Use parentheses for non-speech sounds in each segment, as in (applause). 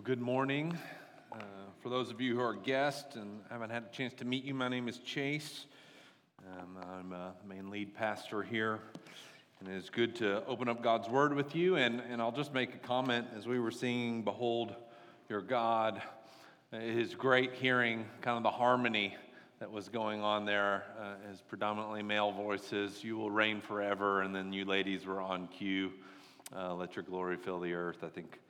Well, good morning. Uh, for those of you who are guests and haven't had a chance to meet you, my name is Chase. Um, I'm uh, the main lead pastor here. And it is good to open up God's Word with you. And, and I'll just make a comment as we were singing, Behold Your God. It is great hearing kind of the harmony that was going on there uh, as predominantly male voices. You will reign forever. And then you ladies were on cue. Uh, let your glory fill the earth. I think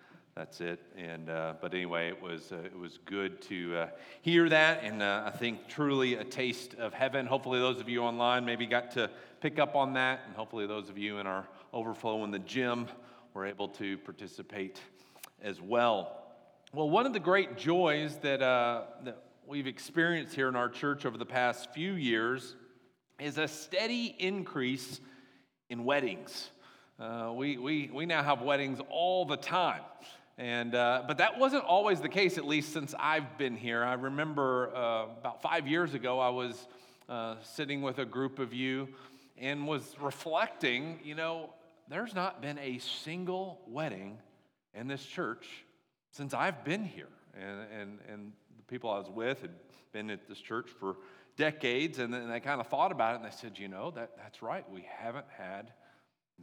that's it. And uh, but anyway, it was uh, it was good to uh, hear that, and uh, I think truly a taste of heaven. Hopefully, those of you online maybe got to pick up on that, and hopefully, those of you in our overflow in the gym were able to participate as well. Well, one of the great joys that uh, that we've experienced here in our church over the past few years is a steady increase in weddings. Uh, we, we, we now have weddings all the time. And, uh, but that wasn't always the case, at least since I've been here. I remember uh, about five years ago, I was uh, sitting with a group of you and was reflecting, you know, there's not been a single wedding in this church since I've been here. And, and, and the people I was with had been at this church for decades, and then they kind of thought about it and they said, you know, that, that's right, we haven't had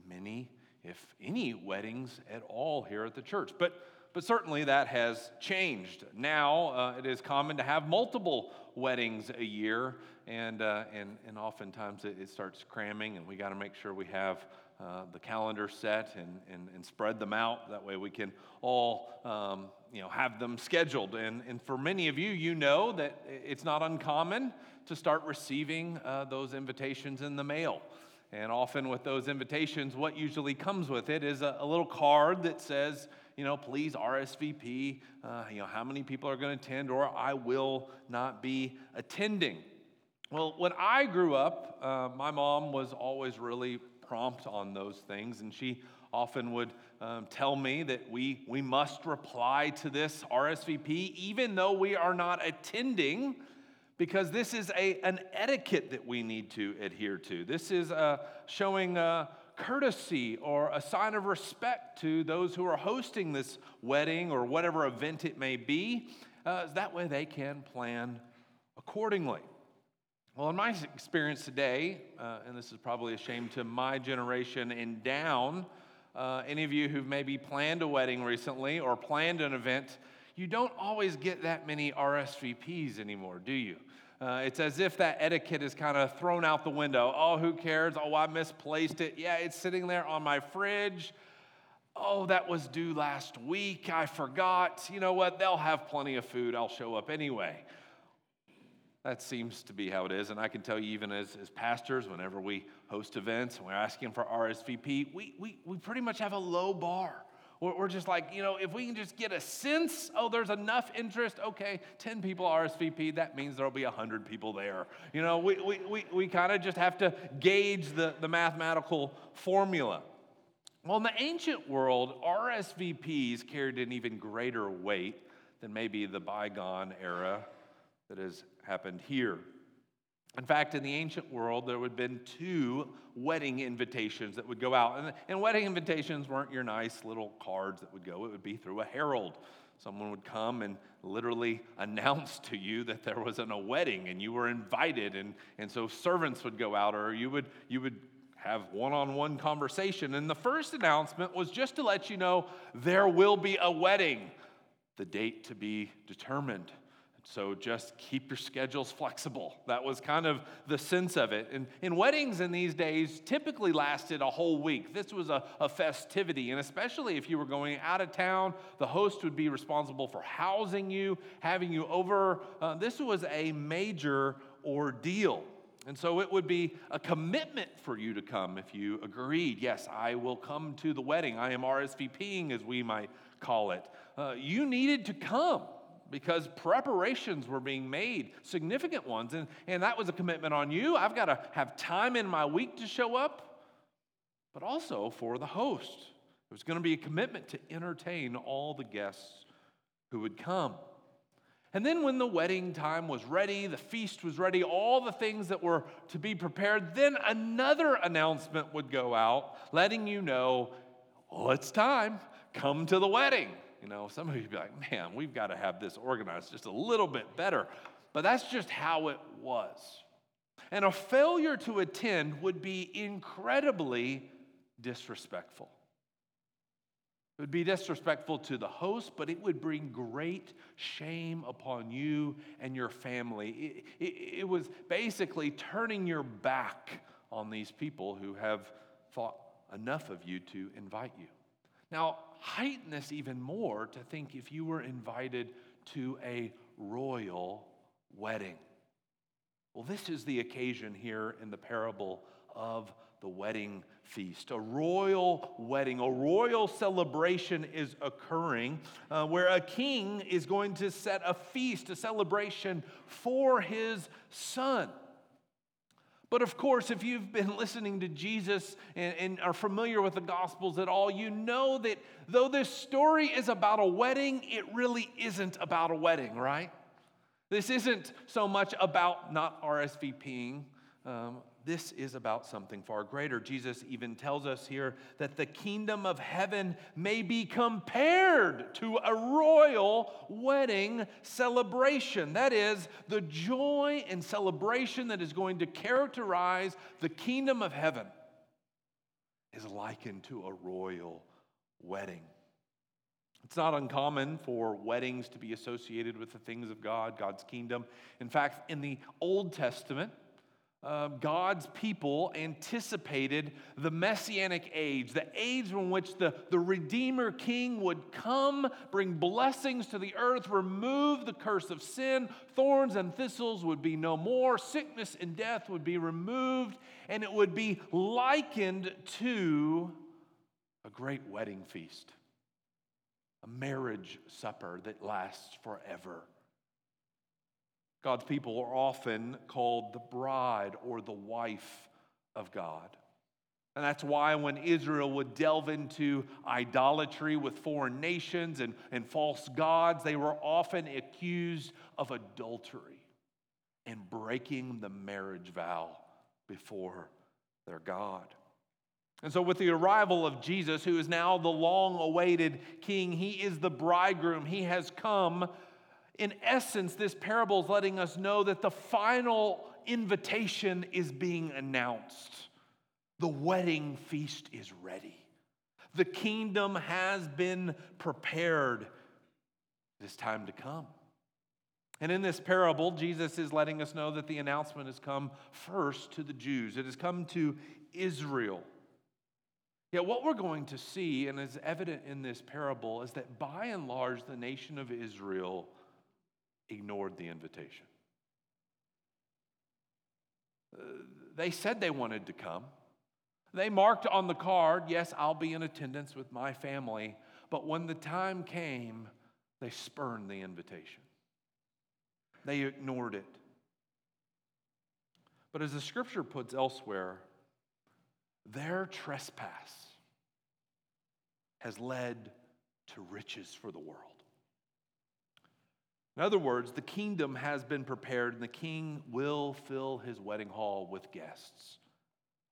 many if any, weddings at all here at the church. But, but certainly that has changed. Now uh, it is common to have multiple weddings a year, and, uh, and, and oftentimes it, it, starts cramming, and we got to make sure we have uh, the calendar set and, and, and spread them out. That way we can all um, you know, have them scheduled. And, and for many of you, you know that it's not uncommon to start receiving uh, those invitations in the mail. And often with those invitations, what usually comes with it is a, a little card that says, you know, please RSVP, uh, you know, how many people are going to attend, or I will not be attending. Well, when I grew up, uh, my mom was always really prompt on those things, and she often would um, tell me that we, we must reply to this RSVP even though we are not attending because this is a, an etiquette that we need to adhere to. This is uh, showing uh, courtesy or a sign of respect to those who are hosting this wedding or whatever event it may be. Uh, that way they can plan accordingly. Well, in my experience today, uh, and this is probably a shame to my generation and down, uh, any of you who've maybe planned a wedding recently or planned an event, you don't always get that many RSVPs anymore, do you? Uh, it's as if that etiquette is kind of thrown out the window. Oh, who cares? Oh, I misplaced it. Yeah, it's sitting there on my fridge. Oh, that was due last week. I forgot. You know what? They'll have plenty of food. I'll show up anyway. That seems to be how it is. And I can tell you, even as, as pastors, whenever we host events and we're asking for RSVP, we, we, we pretty much have a low bar. We're just like, you know, if we can just get a sense, oh, there's enough interest, okay, 10 people RSVP, that means there'll be 100 people there. You know, we, we, we, we kind of just have to gauge the, the mathematical formula. Well, in the ancient world, RSVPs carried an even greater weight than maybe the bygone era that has happened here. In fact, in the ancient world, there would have been two wedding invitations that would go out. And, and, wedding invitations weren't your nice little cards that would go, it would be through a herald. Someone would come and literally announce to you that there was an, a wedding and you were invited. And, and so servants would go out, or you would, you would have one on one conversation. And the first announcement was just to let you know there will be a wedding, the date to be determined. So just keep your schedules flexible. That was kind of the sense of it. And, and weddings in these days typically lasted a whole week. This was a, a festivity. And especially if you were going out of town, the host would be responsible for housing you, having you over. Uh, this was a major ordeal. And so it would be a commitment for you to come if you agreed, yes, I will come to the wedding. I am RSVPing, as we might call it. Uh, you needed to come because preparations were being made, significant ones. And, and that was a commitment on you. I've got to have time in my week to show up, but also for the host. It was going to be a commitment to entertain all the guests who would come. And then, when the wedding time was ready, the feast was ready, all the things that were to be prepared, then another announcement would go out letting you know, well, it's time, come to the wedding. You know, some of you be like, man, we've got to have this organized just a little bit better. But that's just how it was. And a failure to attend would be incredibly disrespectful. It would be disrespectful to the host, but it would bring great shame upon you and your family. It, it, it, was basically turning your back on these people who have thought enough of you to invite you. Now, heighten this even more to think if you were invited to a royal wedding. Well, this is the occasion here in the parable of the wedding feast. A royal wedding, a royal celebration is occurring uh, where a king is going to set a feast, a celebration for his son. But of course, if you've been listening to Jesus and, and, are familiar with the Gospels at all, you know that though this story is about a wedding, it really isn't about a wedding, right? This isn't so much about not RSVPing. Um, this is about something far greater. Jesus even tells us here that the kingdom of heaven may be compared to a royal wedding celebration. That is, the joy and celebration that is going to characterize the kingdom of heaven is likened to a royal wedding. It's not uncommon for weddings to be associated with the things of God, God's kingdom. In fact, in the Old Testament, uh, God's people anticipated the messianic age, the age in which the, the Redeemer King would come, bring blessings to the earth, remove the curse of sin, thorns and thistles would be no more, sickness and death would be removed, and it would be likened to a great wedding feast, a marriage supper that lasts forever. God's people are often called the bride or the wife of God. And that's why when Israel would delve into idolatry with foreign nations and, and false gods, they were often accused of adultery and breaking the marriage vow before their God. And so, with the arrival of Jesus, who is now the long awaited king, he is the bridegroom. He has come in essence, this parable is letting us know that the final invitation is being announced. The wedding feast is ready. The kingdom has been prepared. It is time to come. And in this parable, Jesus is letting us know that the announcement has come first to the Jews, it has come to Israel. Yet, what we're going to see, and is evident in this parable, is that by and large, the nation of Israel ignored the invitation. Uh, they said they wanted to come. They marked on the card, yes, I'll be in attendance with my family. But when the time came, they spurned the invitation. They ignored it. But as the scripture puts elsewhere, their trespass has led to riches for the world. In other words, the kingdom has been prepared, and the king will fill his wedding hall with guests.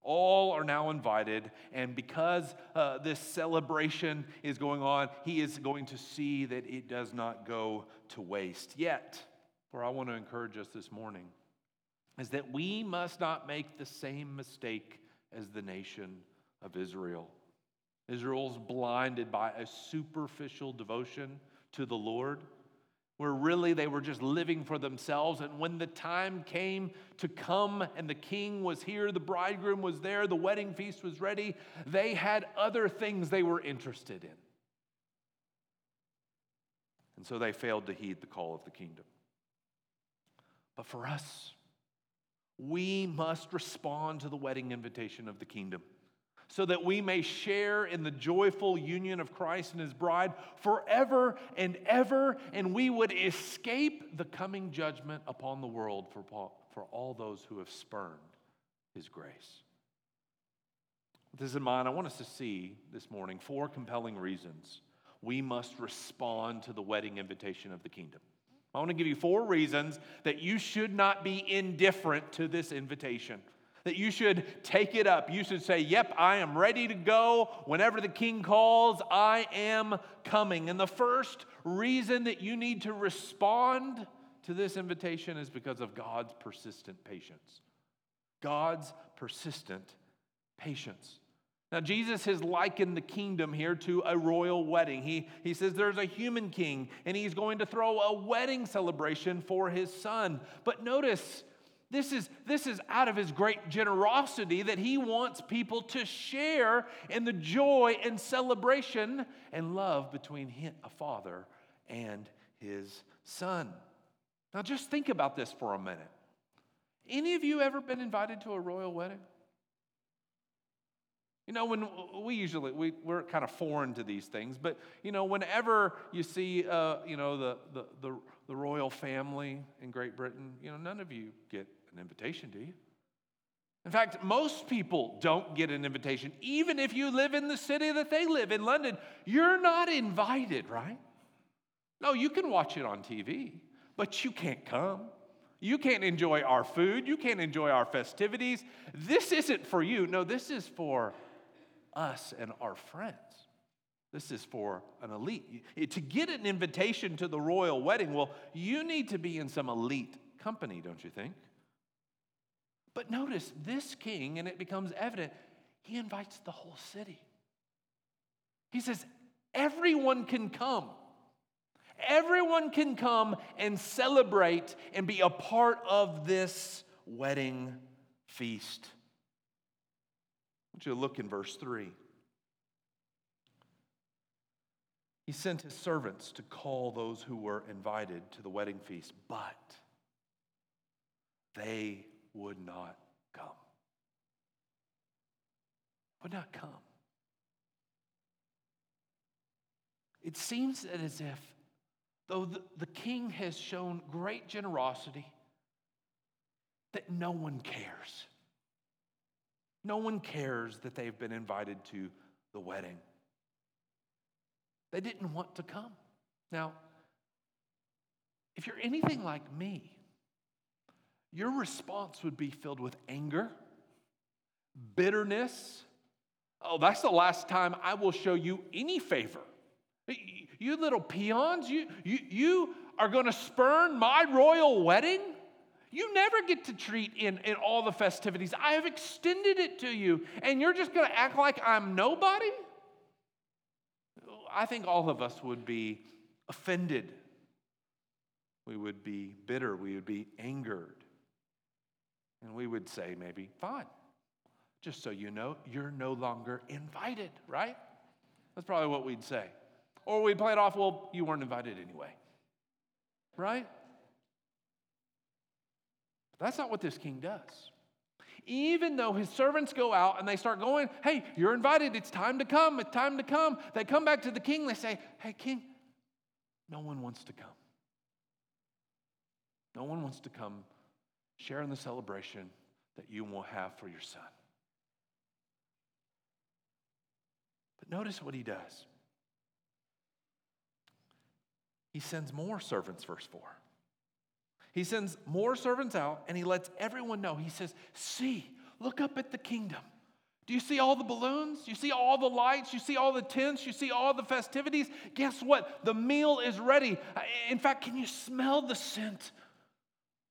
All are now invited, and because uh, this celebration is going on, he is going to see that it does not go to waste. Yet, where I want to encourage us this morning is that we must not make the same mistake as the nation of Israel. Israel's blinded by a superficial devotion to the Lord where really they were just living for themselves. And when the time came to come and the king was here, the bridegroom was there, the wedding feast was ready, they had other things they were interested in. And so they failed to heed the call of the kingdom. But for us, we must respond to the wedding invitation of the kingdom so that we may share in the joyful union of Christ and his bride forever and ever, and we would escape the coming judgment upon the world for, for all those who have spurned his grace. With this in mind, I want us to see this morning four compelling reasons we must respond to the wedding invitation of the kingdom. I want to give you four reasons that you should not be indifferent to this invitation that you should take it up. You should say, Yep, I am ready to go. Whenever the king calls, I am coming. And the first reason that you need to respond to this invitation is because of God's persistent patience. God's persistent patience. Now, Jesus has likened the kingdom here to a royal wedding. He, he says there's a human king, and he's going to throw a wedding celebration for his son. But notice, this is, this is out of his great generosity that he wants people to share in the joy and celebration and love between him, a father and his son. Now, just think about this for a minute. Any of you ever been invited to a royal wedding? You know, when we usually, we, we're kind of foreign to these things, but, you know, whenever you see, uh, you know, the, the, the, the royal family in Great Britain, you know, none of you get an invitation, do you? In fact, most people don't get an invitation. Even if you live in the city that they live in, London, you're not invited, right? No, you can watch it on TV, but you can't come. You can't enjoy our food. You can't enjoy our festivities. This isn't for you. No, this is for us and our friends. This is for an elite. To get an invitation to the royal wedding, well, you need to be in some elite company, don't you think? But notice this king, and it becomes evident, he invites the whole city. He says, everyone can come. Everyone can come and celebrate and be a part of this wedding feast want you to look in verse 3. He sent his servants to call those who were invited to the wedding feast, but they would not come. Would not come. It seems as if, though the, the king has shown great generosity, that no one cares. No one cares that they've been invited to the wedding. They didn't want to come. Now, if you're anything like me, your response would be filled with anger, bitterness. Oh, that's the last time I will show you any favor. You little peons, you, you, you are going to spurn my royal wedding? You never get to treat in, in all the festivities. I have extended it to you, and you're just going to act like I'm nobody? I think all of us would be offended. We would be bitter. We would be angered. And we would say, maybe, fine. Just so you know, you're no longer invited, right? That's probably what we'd say. Or we'd play it off, well, you weren't invited anyway, right? That's not what this king does. Even though his servants go out and they start going, hey, you're invited, it's time to come, it's time to come. They come back to the king, they say, hey, king, no one wants to come. No one wants to come share in the celebration that you will have for your son. But notice what he does. He sends more servants, verse 4. He sends more servants out and he lets everyone know. He says, See, look up at the kingdom. Do you see all the balloons? You see all the lights? You see all the tents? You see all the festivities? Guess what? The meal is ready. In fact, can you smell the scent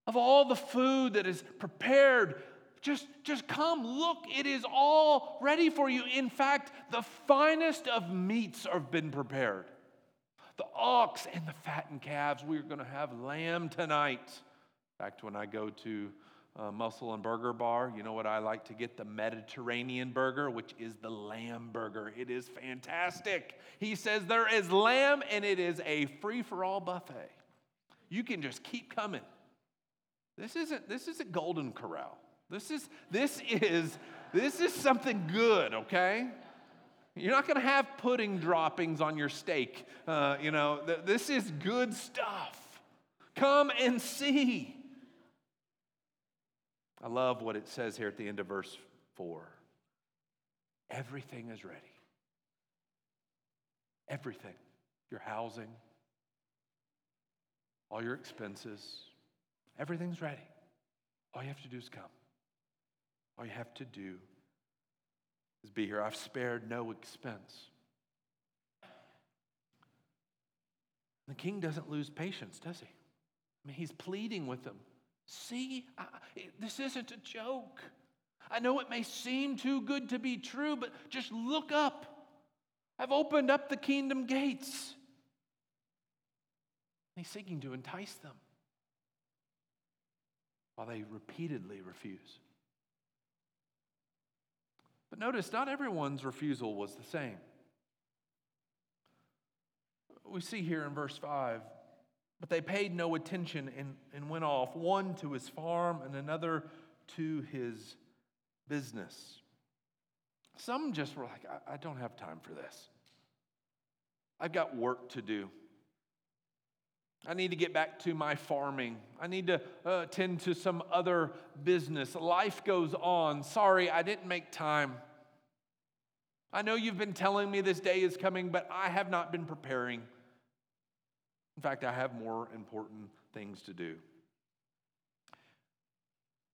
of all the food that is prepared? Just, just come, look, it is all ready for you. In fact, the finest of meats have been prepared the ox and the fattened calves. We're going to have lamb tonight. In fact, when I go to uh, Mussel and Burger Bar, you know what I like to get? The Mediterranean burger, which is the lamb burger. It is fantastic. He says there is lamb and it is a free for all buffet. You can just keep coming. This isn't, this isn't Golden Corral. This is, this is, this is something good, okay? You're not going to have pudding droppings on your steak. Uh, you know, th- this is good stuff. Come and see. I love what it says here at the end of verse 4. Everything is ready. Everything. Your housing, all your expenses, everything's ready. All you have to do is come. All you have to do is be here. I've spared no expense. The king doesn't lose patience, does he? I mean, he's pleading with them. See, I, this isn't a joke. I know it may seem too good to be true, but just look up. I've opened up the kingdom gates. He's seeking to entice them while they repeatedly refuse. But notice, not everyone's refusal was the same. We see here in verse 5 but they paid no attention and, and went off, one to his farm and another to his business. Some just were like, I, I don't have time for this. I've got work to do. I need to get back to my farming. I need to uh, attend to some other business. Life goes on. Sorry, I didn't make time. I know you've been telling me this day is coming, but I have not been preparing. In fact, I have more important things to do.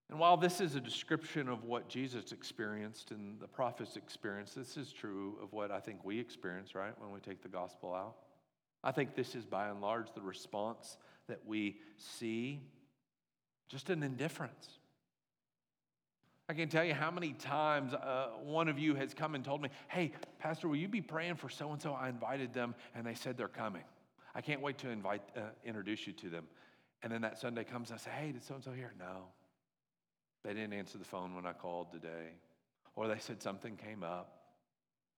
And while this is a description of what Jesus experienced and the prophets experienced, this is true of what I think we experience, right, when we take the gospel out. I think this is by and large the response that we see just an indifference. I can tell you how many times uh, one of you has come and told me, Hey, Pastor, will you be praying for so and so? I invited them and they said they're coming. I can't wait to invite, uh, introduce you to them. And then that Sunday comes, I say, hey, did so and so here? No. They didn't answer the phone when I called today. Or they said something came up.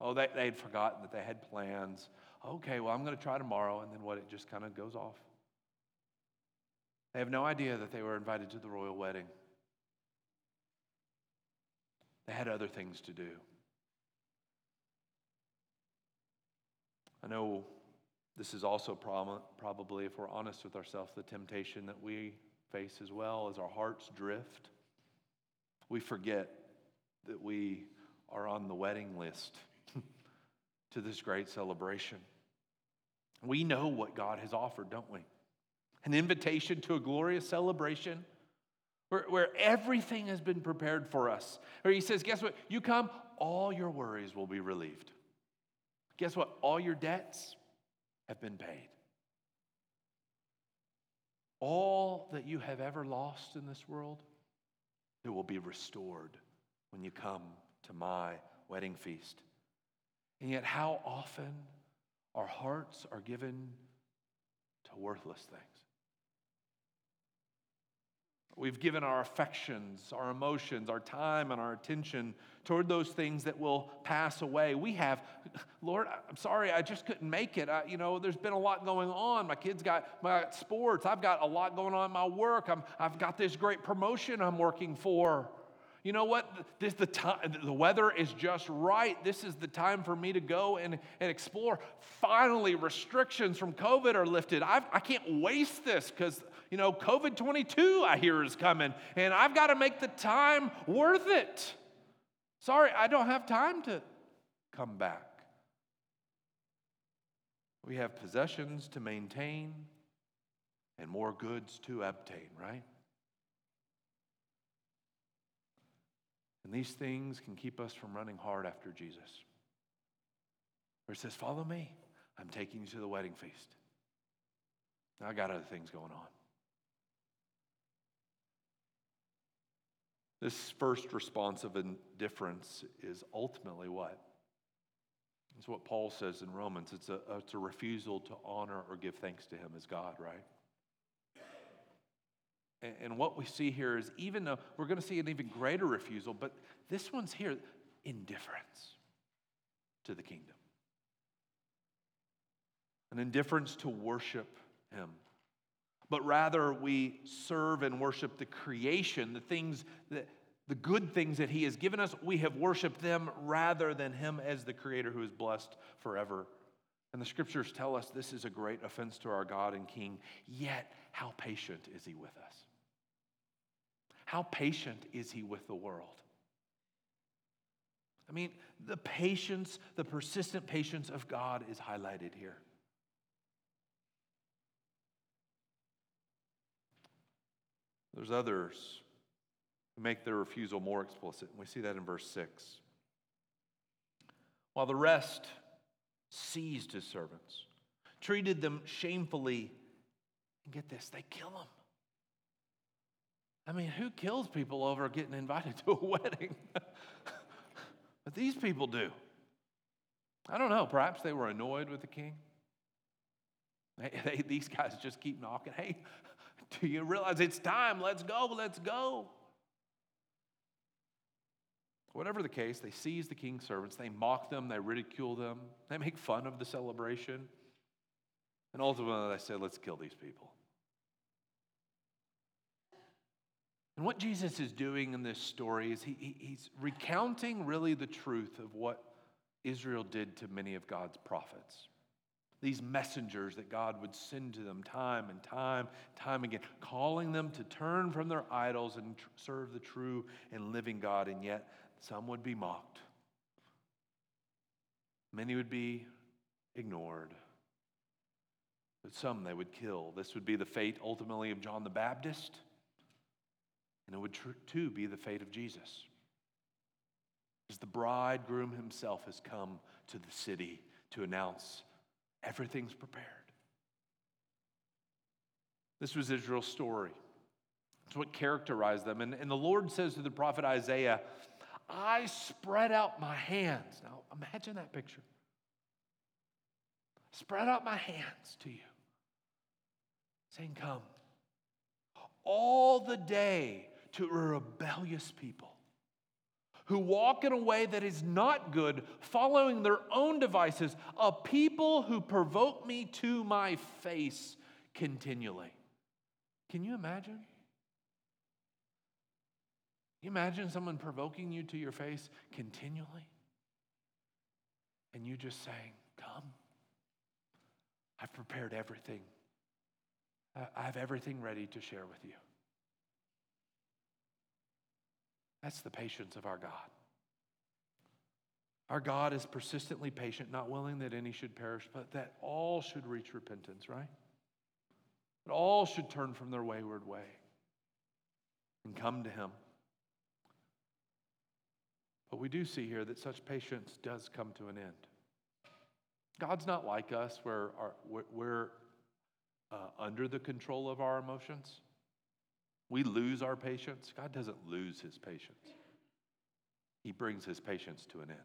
Oh, they, they had forgotten that they had plans. Okay, well, I'm going to try tomorrow. And then what? It just kind of goes off. They have no idea that they were invited to the royal wedding. They had other things to do. I know this is also probably, if we're honest with ourselves, the temptation that we face as well as our hearts drift. We forget that we are on the wedding list (laughs) to this great celebration. We know what God has offered, don't we? An invitation to a glorious celebration where, where everything has been prepared for us. Where He says, Guess what? You come, all your worries will be relieved. Guess what? All your debts have been paid. All that you have ever lost in this world, it will be restored when you come to my wedding feast. And yet, how often our hearts are given to worthless things? We've given our affections, our emotions, our time, and our attention toward those things that will pass away. We have, Lord, I'm sorry, I just couldn't make it. I, you know, there's been a lot going on. My kids got my sports. I've got a lot going on in my work. I'm, I've got this great promotion I'm working for. You know what? This the time. The weather is just right. This is the time for me to go and, and explore. Finally, restrictions from COVID are lifted. I've, I can not waste this because you know COVID twenty two I hear is coming, and I've got to make the time worth it. Sorry, I don't have time to come back. We have possessions to maintain and more goods to obtain, right? And these things can keep us from running hard after Jesus. Where he says, Follow me. I'm taking you to the wedding feast. I got other things going on. This first response of indifference is ultimately what? It's what Paul says in Romans. It's a, it's a refusal to honor or give thanks to him as God, right? And what we see here is even though we're going to see an even greater refusal, but this one's here indifference to the kingdom, an indifference to worship Him. But rather, we serve and worship the creation, the things that the good things that He has given us, we have worshiped them rather than Him as the Creator who is blessed forever. And the scriptures tell us this is a great offense to our God and King, yet, how patient is He with us? How patient is he with the world? I mean, the patience, the persistent patience of God is highlighted here. There's others who make their refusal more explicit. We see that in verse 6. While the rest seized his servants, treated them shamefully, and get this, they kill them. I mean, who kills people over getting invited (laughs) to a wedding? (laughs) but these people do. I don't know. Perhaps they were annoyed with the king. They, they, (laughs) these guys just keep knocking. Hey, do you realize it's time? Let's go, let's go. Whatever the case, they seize the king's servants, they mock them, they ridicule them, they make fun of the celebration. And ultimately, they say, let's kill these people. And what Jesus is doing in this story is he, he, he's recounting really the truth of what Israel did to many of God's prophets. These messengers that God would send to them time and time, time again, calling them to turn from their idols and tr- serve the true and living God, and yet some would be mocked. Many would be ignored, but some they would kill. This would be the fate ultimately of John the Baptist, and it would too be the fate of Jesus. As the bridegroom himself has come to the city to announce everything's prepared. This was Israel's story. It's what characterized them. And, and the Lord says to the prophet Isaiah, I spread out my hands. Now imagine that picture. Spread out my hands to you, saying, Come. All the day to a rebellious people who walk in a way that is not good, following their own devices, a people who provoke me to my face continually. Can you imagine? you imagine someone provoking you to your face continually? And you just saying, Come. I've prepared everything. I have everything ready to share with you. That's the patience of our God. Our God is persistently patient, not willing that any should perish, but that all should reach repentance, right? That all should turn from their wayward way and come to Him. But we do see here that such patience does come to an end. God's not like us where our, we're uh, under the control of our emotions. We lose our patience. God doesn't lose his patience, he brings his patience to an end.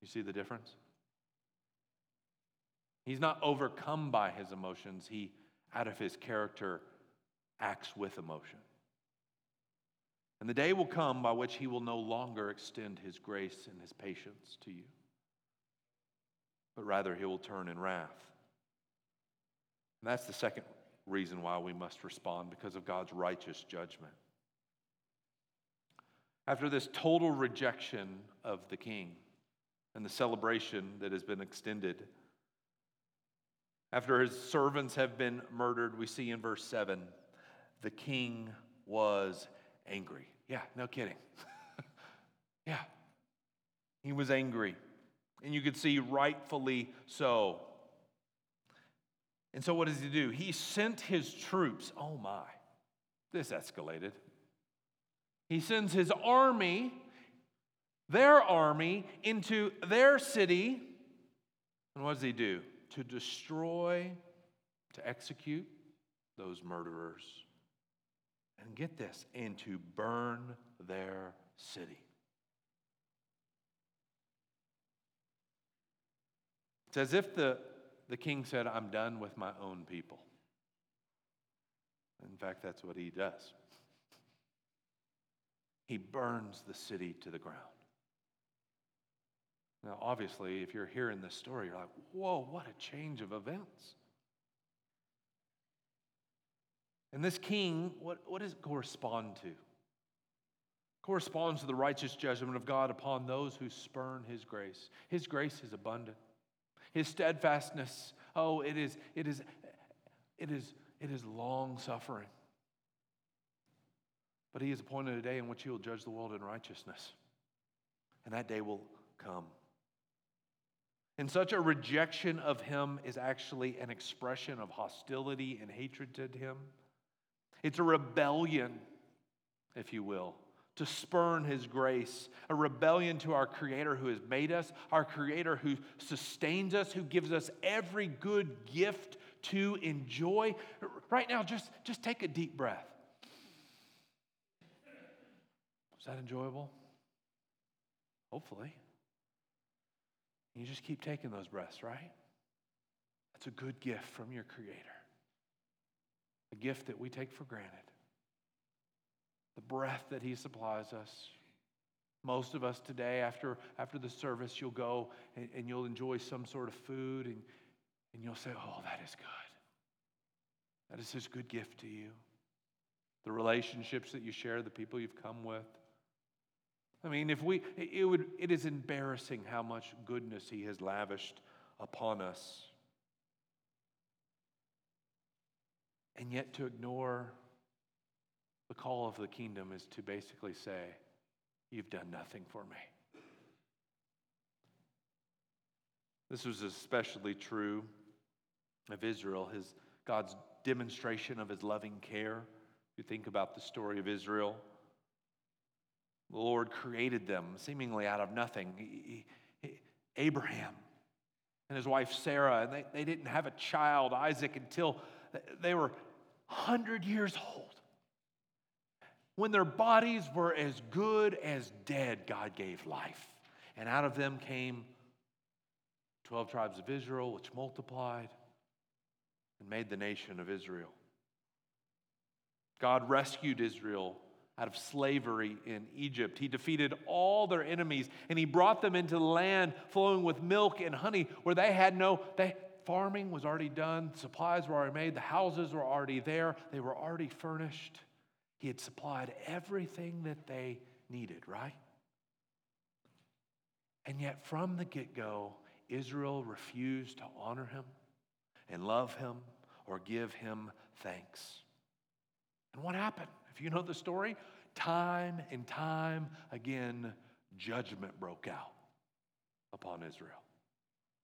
You see the difference? He's not overcome by his emotions, he, out of his character, acts with emotion. And the day will come by which he will no longer extend his grace and his patience to you, but rather he will turn in wrath. And that's the second reason why we must respond because of God's righteous judgment. After this total rejection of the king and the celebration that has been extended, after his servants have been murdered, we see in verse 7 the king was angry. Yeah, no kidding. (laughs) yeah, he was angry. And you could see rightfully so. And so, what does he do? He sent his troops. Oh my, this escalated. He sends his army, their army, into their city. And what does he do? To destroy, to execute those murderers. And get this, and to burn their city. It's as if the the king said, I'm done with my own people. In fact, that's what he does. He burns the city to the ground. Now, obviously, if you're hearing this story, you're like, whoa, what a change of events. And this king, what, what does it correspond to? Corresponds to the righteous judgment of God upon those who spurn his grace. His grace is abundant. His steadfastness, oh, it is, it is, it is, it is long suffering. But he has appointed a day in which he will judge the world in righteousness. And that day will come. And such a rejection of him is actually an expression of hostility and hatred to him. It's a rebellion. if you will, to spurn his grace, a rebellion to our Creator who has made us, our Creator who sustains us, who gives us every good gift to enjoy. Right now, just, just take a deep breath. Was that enjoyable? Hopefully. You just keep taking those breaths, right? That's a good gift from your Creator, a gift that we take for granted the breath that He supplies us. Most of us today, after, after the service, you'll go and, and you'll enjoy some sort of food and, and you'll say, Oh, that is good. That is His good gift to you. The relationships that you share, the people you've come with. I mean, if we, it, would, it is embarrassing how much goodness He has lavished upon us. And yet to ignore the call of the kingdom is to basically say, You've done nothing for me. This was especially true of Israel, his, God's demonstration of his loving care. If You think about the story of Israel. The Lord created them seemingly out of nothing. He, he, Abraham and his wife Sarah, and they, they didn't have a child, Isaac, until they were 100 years old. When their bodies were as good as dead, God gave life. And out of them came 12 tribes of Israel, which multiplied and made the nation of Israel. God rescued Israel out of slavery in Egypt. He defeated all their enemies and he brought them into the land flowing with milk and honey where they had no they, farming was already done, supplies were already made, the houses were already there, they were already furnished. He had supplied everything that they needed, right? And yet, from the get go, Israel refused to honor him and love him or give him thanks. And what happened? If you know the story, time and time again, judgment broke out upon Israel.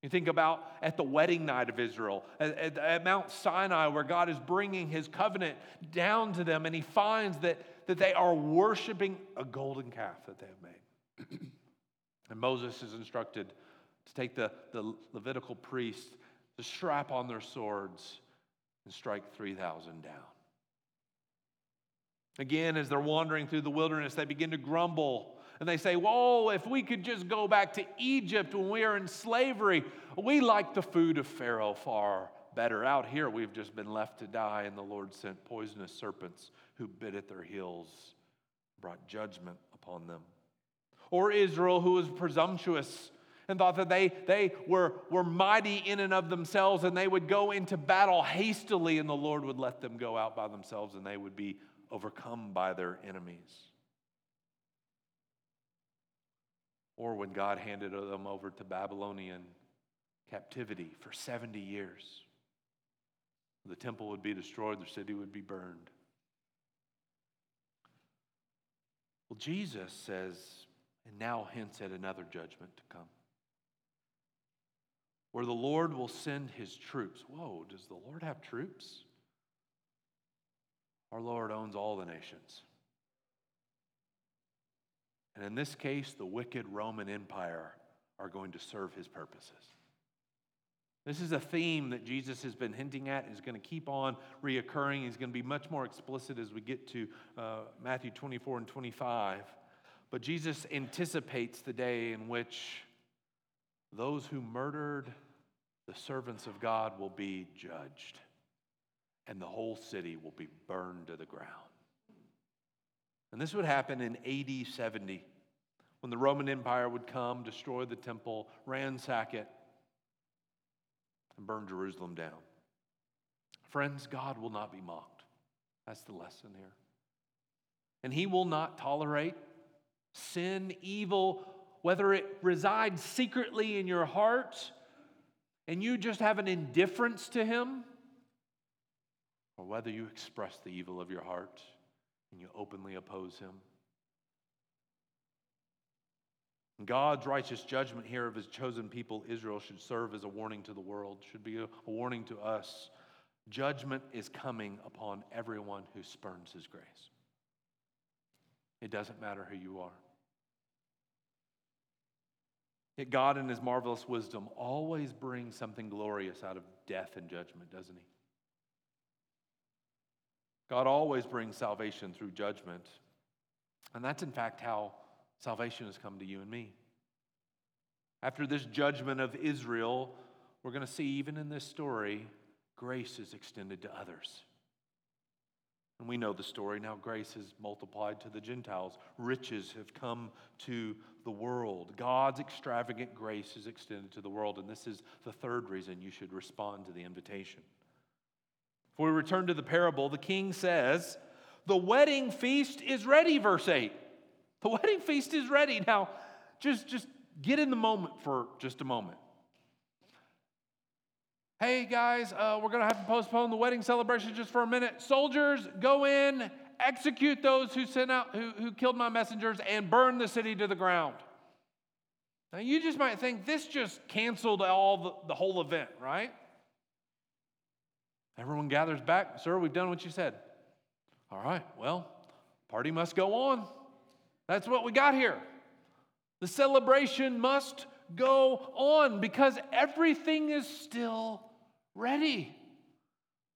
You think about at the wedding night of Israel, at, at, Mount Sinai, where God is bringing his covenant down to them, and he finds that, that they are worshiping a golden calf that they have made. (clears throat) and Moses is instructed to take the, the Levitical priests to strap on their swords and strike 3,000 down. Again, as they're wandering through the wilderness, they begin to grumble and they say, Whoa, if we could just go back to Egypt when we were in slavery, we like the food of Pharaoh far better. Out here, we've just been left to die, and the Lord sent poisonous serpents who bit at their heels, brought judgment upon them. Or Israel, who was presumptuous and thought that they, they were, were mighty in and of themselves and they would go into battle hastily and the Lord would let them go out by themselves and they would be overcome by their enemies. Or when God handed them over to Babylonian captivity for 70 years. The temple would be destroyed, the city would be burned. Well, Jesus says, and now hints at another judgment to come, where the Lord will send his troops. Whoa, does the Lord have troops? Our Lord owns all the nations. And in this case, the wicked Roman Empire are going to serve his purposes. This is a theme that Jesus has been hinting at is going to keep on reoccurring. He's going to be much more explicit as we get to uh, Matthew 24 and 25. But Jesus anticipates the day in which those who murdered the servants of God will be judged, and the whole city will be burned to the ground. And this would happen in AD 70 when the Roman Empire would come, destroy the temple, ransack it, and burn Jerusalem down. Friends, God will not be mocked. That's the lesson here. And He will not tolerate sin, evil, whether it resides secretly in your heart and you just have an indifference to Him, or whether you express the evil of your heart and you openly oppose him. God's righteous judgment here of his chosen people, Israel, should serve as a warning to the world, should be a, warning to us. Judgment is coming upon everyone who spurns his grace. It doesn't matter who you are. Yet God, in His marvelous wisdom, always brings something glorious out of death and judgment, doesn't He? God always brings salvation through judgment. And that's, in fact, how salvation has come to you and me. After this judgment of Israel, we're going to see, even in this story, grace is extended to others. And we know the story. Now grace is multiplied to the Gentiles. Riches have come to the world. God's extravagant grace is extended to the world. And this is the third reason you should respond to the invitation. If we return to the parable, the king says, The wedding feast is ready, verse 8. The wedding feast is ready. Now, just, just get in the moment for just a moment. Hey guys, uh, we're going to have to postpone the wedding celebration just for a minute. Soldiers, go in, execute those who sent out, who, who killed my messengers, and burn the city to the ground. Now you just might think this just canceled all the, the whole event, right? Everyone gathers back. Sir, we've done what you said. All right, well, party must go on. That's what we got here. The celebration must go on because everything is still ready.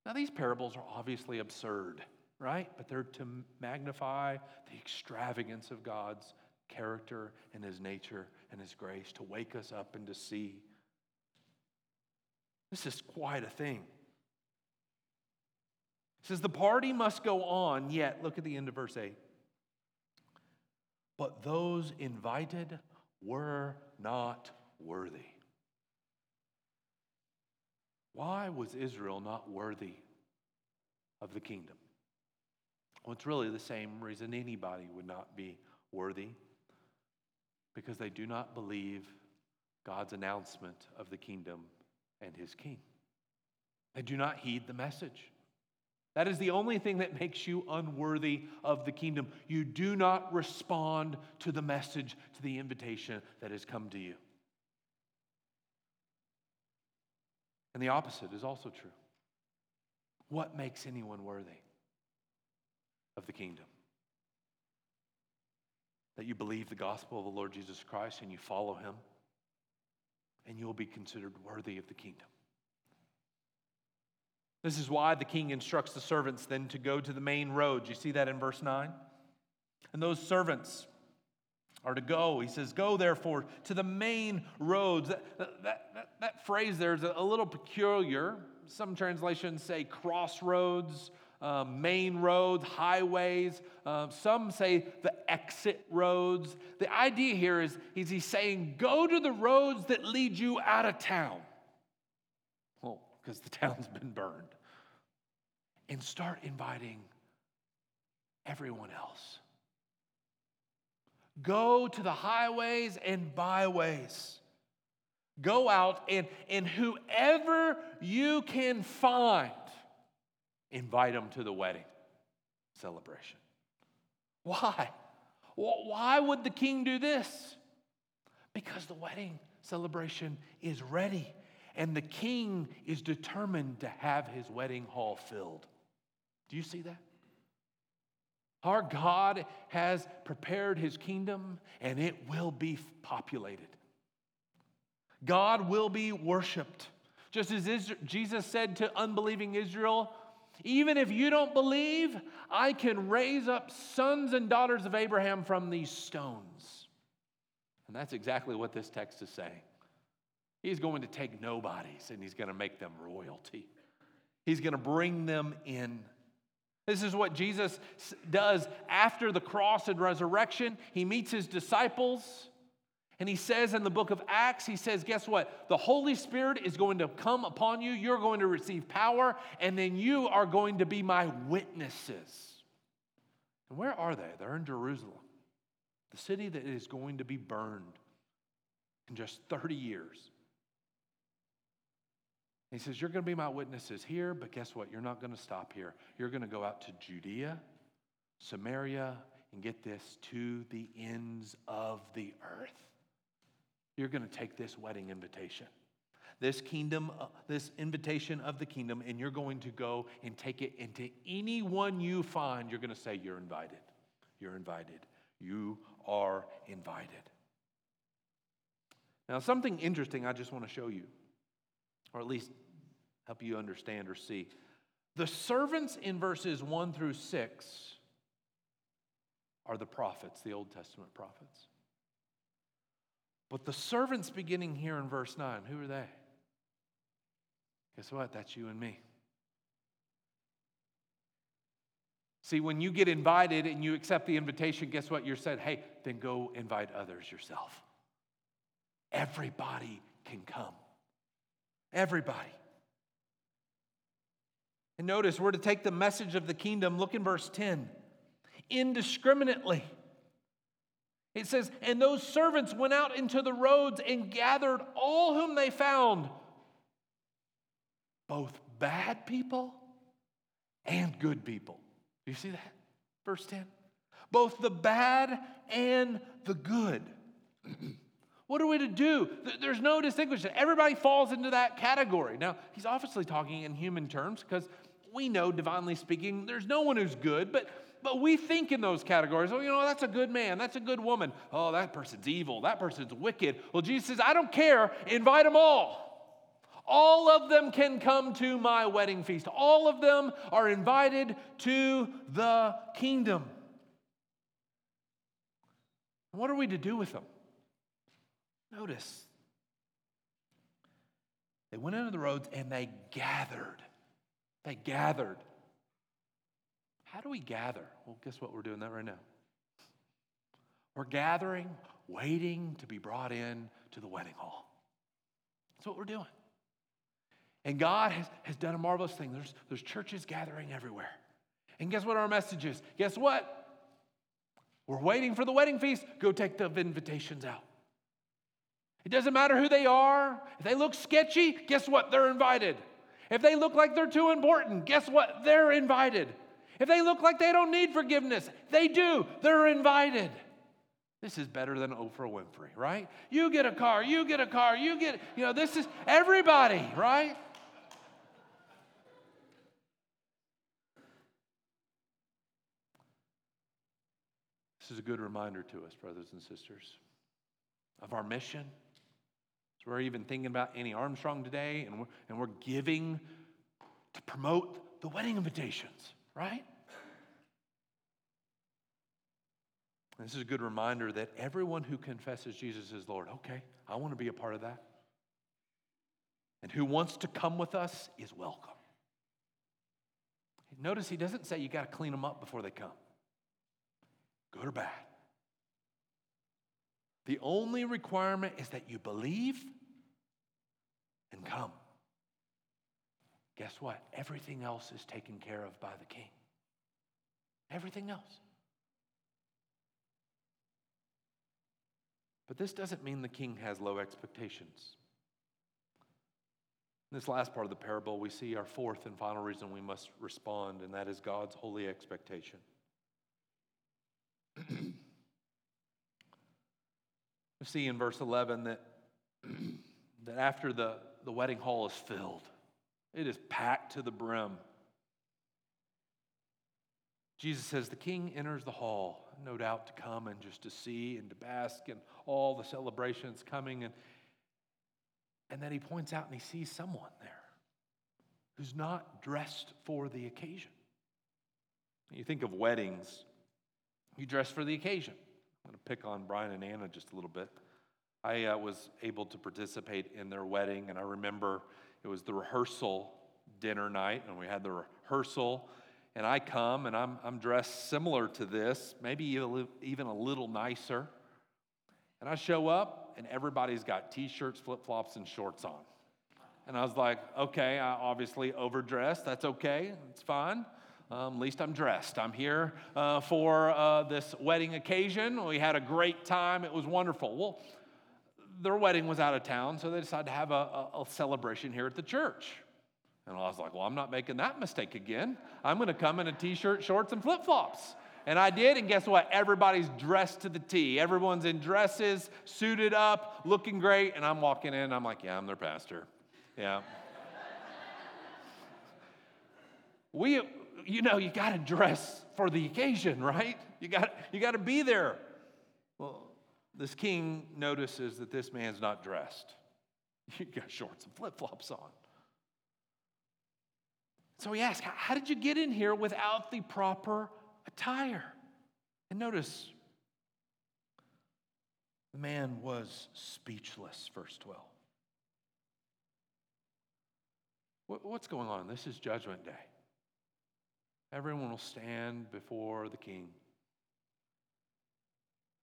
Now, these parables are obviously absurd, right? But they're to magnify the extravagance of God's character and his nature and his grace, to wake us up and to see. This is quite a thing. Says, The party must go on, yet, look at the end of verse 8. But those invited were not worthy. Why was Israel not worthy of the kingdom? Well, it's really the same reason anybody would not be worthy because they do not believe God's announcement of the kingdom and his king. They do not heed the message. That is the only thing that makes you unworthy of the kingdom. You do not respond to the message, to the invitation that has come to you. And the opposite is also true. What makes anyone worthy of the kingdom? That you believe the gospel of the Lord Jesus Christ and you follow him, and you'll be considered worthy of the kingdom. This is why the king instructs the servants then to go to the main roads. You see that in verse 9? And those servants are to go. He says, Go therefore to the main roads. That, that, that, that phrase there is a little peculiar. Some translations say crossroads, um, main roads, highways. Um, some say the exit roads. The idea here is, is he's saying, Go to the roads that lead you out of town. Well, because the town's been burned. And start inviting everyone else. Go to the highways and byways. Go out and, and whoever you can find, invite them to the wedding celebration. Why? Why would the king do this? Because the wedding celebration is ready and the king is determined to have his wedding hall filled. Do you see that? Our God has prepared his kingdom and it will be populated. God will be worshiped. Just as Jesus said to unbelieving Israel, even if you don't believe, I can raise up sons and daughters of Abraham from these stones. And that's exactly what this text is saying. He's going to take nobodies and he's going to make them royalty. He's going to bring them in. This is what Jesus does after the cross and resurrection. He meets his disciples and he says in the book of Acts, he says, Guess what? The Holy Spirit is going to come upon you. You're going to receive power, and then you are going to be my witnesses. And where are they? They're in Jerusalem, the city that is going to be burned in just 30 years. He says, You're going to be my witnesses here, but guess what? You're not going to stop here. You're going to go out to Judea, Samaria, and get this to the ends of the earth. You're going to take this wedding invitation, this kingdom, uh, this invitation of the kingdom, and you're going to go and take it into anyone you find. You're going to say, You're invited. You're invited. You are invited. Now, something interesting I just want to show you, or at least help you understand or see. The servants in verses 1 through 6 are the prophets, the Old Testament prophets. But the servants beginning here in verse 9, who are they? Guess what? That's you and me. See, when you get invited and you accept the invitation, guess what? You're said, hey, then go invite others yourself. Everybody can come. Everybody. And notice, we're to take the message of the kingdom. Look in verse 10 indiscriminately. It says, And those servants went out into the roads and gathered all whom they found, both bad people and good people. Do you see that? Verse 10. Both the bad and the good. (clears throat) what are we to do? There's no distinction. Everybody falls into that category. Now, he's obviously talking in human terms because we know, divinely speaking, there's no one who's good, but but we think in those categories. Oh, you know, that's a good man. That's a good woman. Oh, that person's evil. That person's wicked. Well, Jesus says, I don't care. Invite them all. All of them can come to my wedding feast. All of them are invited to the kingdom. What are we to do with them? Notice, they went into the roads and they gathered. They gathered. How do we gather? Well, guess what? We're doing that right now. We're gathering, waiting to be brought in to the wedding hall. That's what we're doing. And God has, has done a marvelous thing. There's, there's churches gathering everywhere. And guess what our message is? Guess what? We're waiting for the wedding feast. Go take the invitations out. It doesn't matter who they are. If they look sketchy, guess what? They're invited. If they look like they're too important, guess what? They're invited. If they look like they don't need forgiveness, they do. They're invited. This is better than Oprah Winfrey, right? You get a car, you get a car, you get, you know, this is everybody, right? This is a good reminder to us, brothers and sisters, of our mission. So we're even thinking about Annie Armstrong today, and we're, and we're giving to promote the wedding invitations right? This is a good reminder that everyone who confesses Jesus is Lord, okay, I want to be a part of that. And who wants to come with us is welcome. Notice he doesn't say you got to clean them up before they come, good or bad. The only requirement is that you believe and come guess what? Everything else is taken care of by the king. Everything else. But this doesn't mean the king has low expectations. In this last part of the parable, we see our fourth and final reason we must respond, and that is God's holy expectation. (clears throat) we see in verse 11 that, (clears throat) that after the, the wedding hall is filled, it is packed to the brim. Jesus says the king enters the hall, no doubt to come and just to see and to bask in all the celebrations coming. And, and then he points out and he sees someone there who's not dressed for the occasion. You think of weddings, you dress for the occasion. I'm going to pick on Brian and Anna just a little bit. I uh, was able to participate in their wedding, and I remember it was the rehearsal dinner night, and we had the rehearsal. And I come and I'm, I'm dressed similar to this, maybe even a little nicer. And I show up, and everybody's got t shirts, flip flops, and shorts on. And I was like, okay, I obviously overdressed. That's okay, it's fine. Um, at least I'm dressed. I'm here uh, for uh, this wedding occasion. We had a great time. It was wonderful. Well, their wedding was out of town, so they decided to have a, a, a celebration here at the church. And I was like, well, I'm not making that mistake again. I'm going to come in a t shirt, shorts, and flip flops. And I did, and guess what? Everybody's dressed to the T. Everyone's in dresses, suited up, looking great. And I'm walking in, I'm like, yeah, I'm their pastor. Yeah. (laughs) we, you know, you got to dress for the occasion, right? You got, you got to be there. Well, this king notices that this man's not dressed. (laughs) You got shorts and flip flops on. So he asks, How did you get in here without the proper attire? And notice, the man was speechless, verse 12. What's going on? This is Judgment Day. Everyone will stand before the king.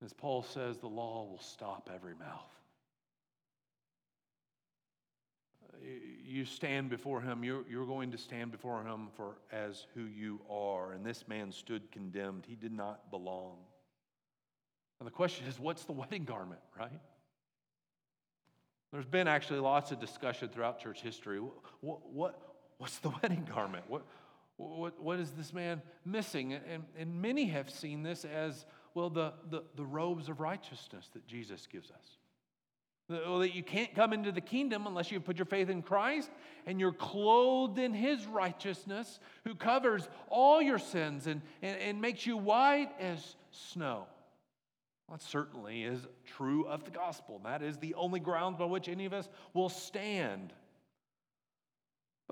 As Paul says, the law will stop every mouth. You stand before him, you're, you're going to stand before him for as who you are. And this man stood condemned. He did not belong. And the question is, what's the wedding garment, right? There's been actually lots of discussion throughout church history. What, what, what's the (laughs) wedding garment? What, what, what is this man missing? And, and many have seen this as, well, the, the, the robes of righteousness that Jesus gives us. Well, that you can't come into the kingdom unless you put your faith in Christ and you're clothed in his righteousness, who covers all your sins and, and, and makes you white as snow. That certainly is true of the gospel. That is the only ground by which any of us will stand.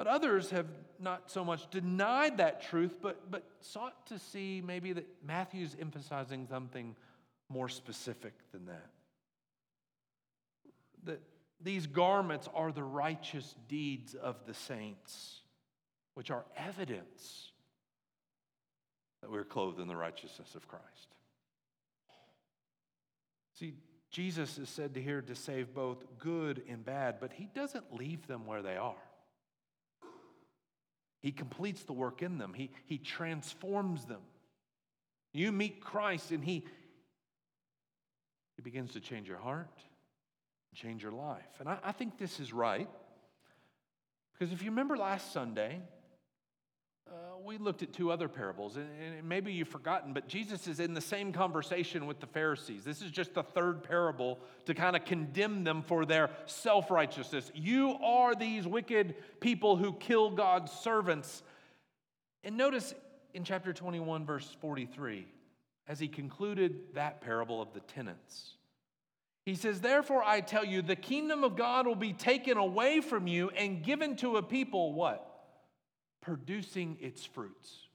But others have not so much denied that truth, but, but sought to see maybe that Matthew's emphasizing something more specific than that. That these garments are the righteous deeds of the saints, which are evidence that we're clothed in the righteousness of Christ. See, Jesus is said to here to save both good and bad, but he doesn't leave them where they are. He completes the work in them, he, he transforms them. You meet Christ, and he, he begins to change your heart, change your life. And I, I think this is right. Because if you remember last Sunday, uh, we looked at two other parables, and, and, maybe you've forgotten, but Jesus is in the same conversation with the Pharisees. This is just the third parable to kind of condemn them for their self righteousness. You are these wicked people who kill God's servants. And notice in chapter 21, verse 43, as he concluded that parable of the tenants, he says, Therefore I tell you, the kingdom of God will be taken away from you and given to a people what? Producing its fruits.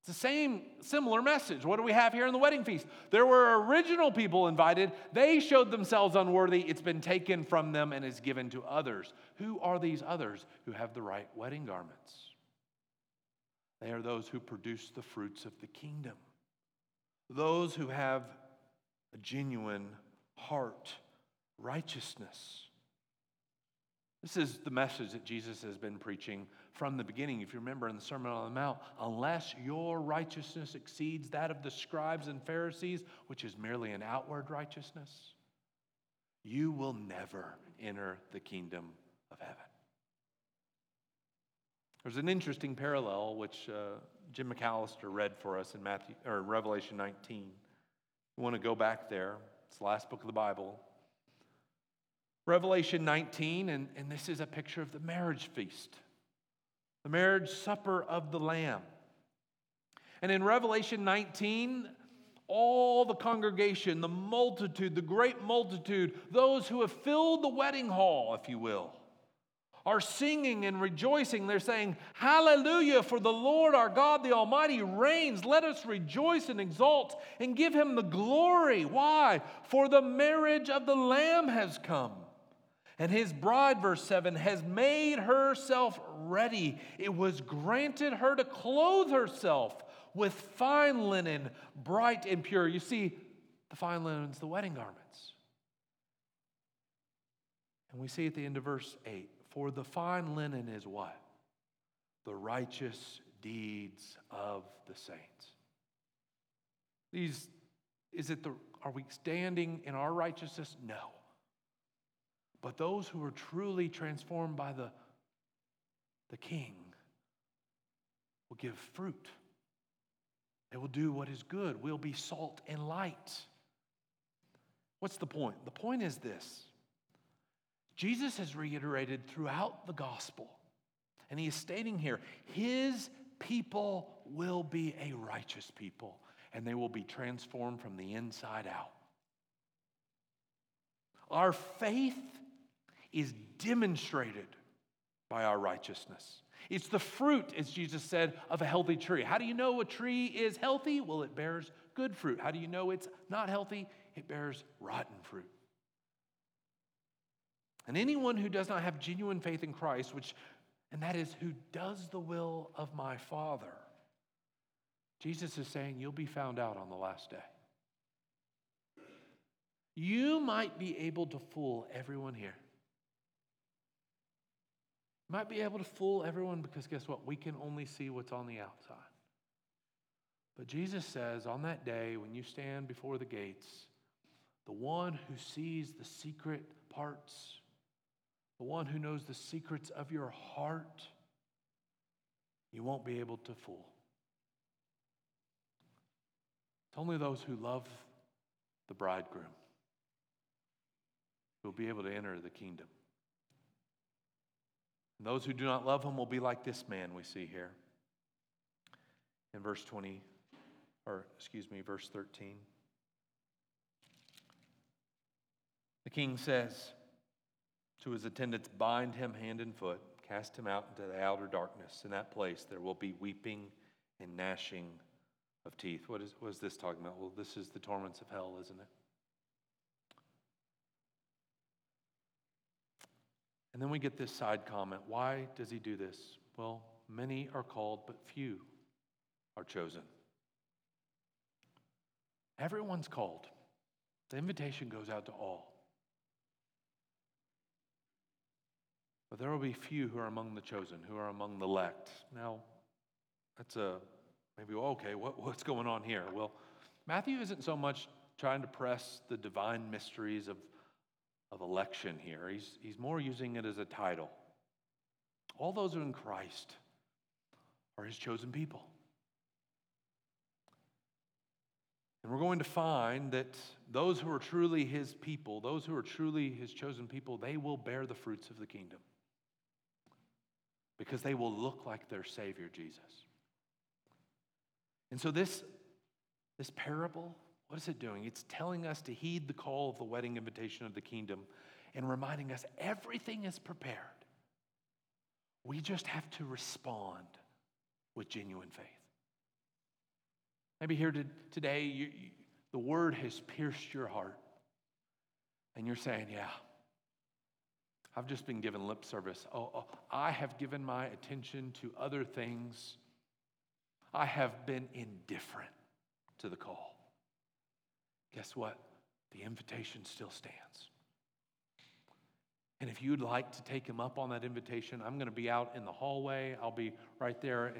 It's the same, similar message. What do we have here in the wedding feast? There were original people invited. They showed themselves unworthy. It's been taken from them and is given to others. Who are these others who have the right wedding garments? They are those who produce the fruits of the kingdom, those who have a genuine heart righteousness. This is the message that Jesus has been preaching from the beginning. If you remember in the Sermon on the Mount, unless your righteousness exceeds that of the scribes and Pharisees, which is merely an outward righteousness, you will never enter the kingdom of heaven. There's an interesting parallel which uh, Jim McAllister read for us in Matthew or Revelation 19. We want to go back there. It's the last book of the Bible. Revelation 19, and, and this is a picture of the marriage feast the marriage supper of the Lamb. And in Revelation 19, all the congregation, the multitude, the great multitude, those who have filled the wedding hall, if you will, are singing and rejoicing. They're saying, Hallelujah, for the Lord our God, the Almighty, reigns. Let us rejoice and exult and give him the glory. Why? For the marriage of the Lamb has come. And his bride, verse 7, has made herself ready. It was granted her to clothe herself with fine linen, bright and pure. You see, the fine linen is the wedding garments. And we see at the end of verse 8 for the fine linen is what? The righteous deeds of the saints. These, is it the, are we standing in our righteousness? No. But those who are truly transformed by the, the King will give fruit. They will do what is good. We'll be salt and light. What's the point? The point is this Jesus has reiterated throughout the gospel, and he is stating here his people will be a righteous people, and they will be transformed from the inside out. Our faith is demonstrated by our righteousness. It's the fruit, as Jesus said, of a healthy tree. How do you know a tree is healthy? Well, it bears good fruit. How do you know it's not healthy? It bears rotten fruit. And anyone who does not have genuine faith in Christ, which and that is who does the will of my Father. Jesus is saying you'll be found out on the last day. You might be able to fool everyone here. Might be able to fool everyone because guess what? We can only see what's on the outside. But Jesus says on that day when you stand before the gates, the one who sees the secret parts the one who knows the secrets of your heart, you won't be able to fool. It's only those who love the bridegroom who will be able to enter the kingdom. Those who do not love him will be like this man we see here in verse 20, or excuse me, verse 13. The king says, to his attendants, Bind him hand and foot, cast him out into the outer darkness. In that place, there will be weeping and gnashing of teeth. What is, what is this talking about? Well, this is the torments of hell, isn't it? And then we get this side comment. Why does he do this? Well, many are called, but few are chosen. Everyone's called. The invitation goes out to all. But there will be few who are among the chosen, who are among the elect. Now, that's a maybe, okay, what, what's going on here? Well, Matthew isn't so much trying to press the divine mysteries of, of election here, he's, he's more using it as a title. All those who are in Christ are his chosen people. And we're going to find that those who are truly his people, those who are truly his chosen people, they will bear the fruits of the kingdom because they will look like their Savior, Jesus. And so, this, this parable, what is it doing? It's telling us to heed the call of the wedding invitation of the kingdom and reminding us everything is prepared. We just have to respond with genuine faith. Maybe here to, today, you, you, the word has pierced your heart, and you're saying, Yeah, I've just been given lip service. Oh, oh, I have given my attention to other things. I have been indifferent to the call. Guess what? The invitation still stands. And if you'd like to take him up on that invitation, I'm going to be out in the hallway. I'll be right there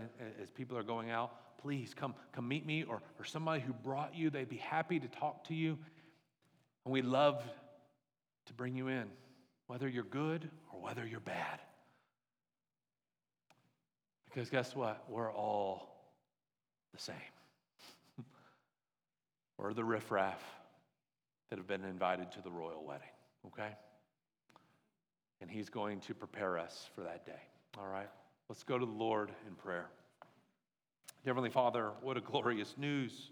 as people are going out. Please come, come meet me or, or somebody who brought you. They'd be happy to talk to you. And we'd love to bring you in whether you're good or whether you're bad. Because guess what? We're all the same. We're the riffraff that have been invited to the royal wedding, okay? And he's going to prepare us for that day, all right? Let's go to the Lord in prayer. Heavenly Father, what a glorious news.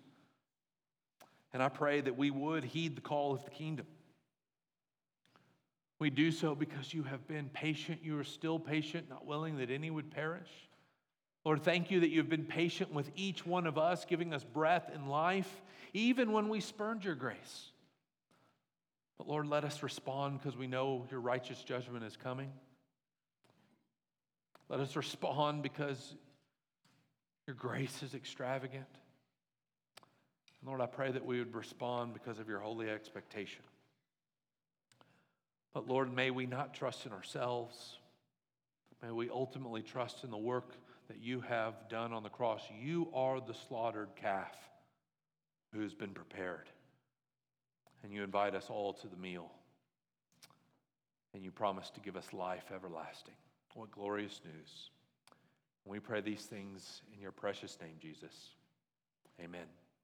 And I pray that we would heed the call of the kingdom. We do so because you have been patient. You are still patient, not willing that any would perish. Lord, thank you that you've been patient with each one of us, giving us breath and life, even when we spurned your grace. But Lord, let us respond because we know your righteous judgment is coming. Let us respond because your grace is extravagant. Lord, I pray that we would respond because of your holy expectation. But Lord, may we not trust in ourselves. May we ultimately trust in the work that you have done on the cross. You are the slaughtered calf who has been prepared. And you invite us all to the meal. And you promise to give us life everlasting. What glorious news. We pray these things in your precious name, Jesus. Amen.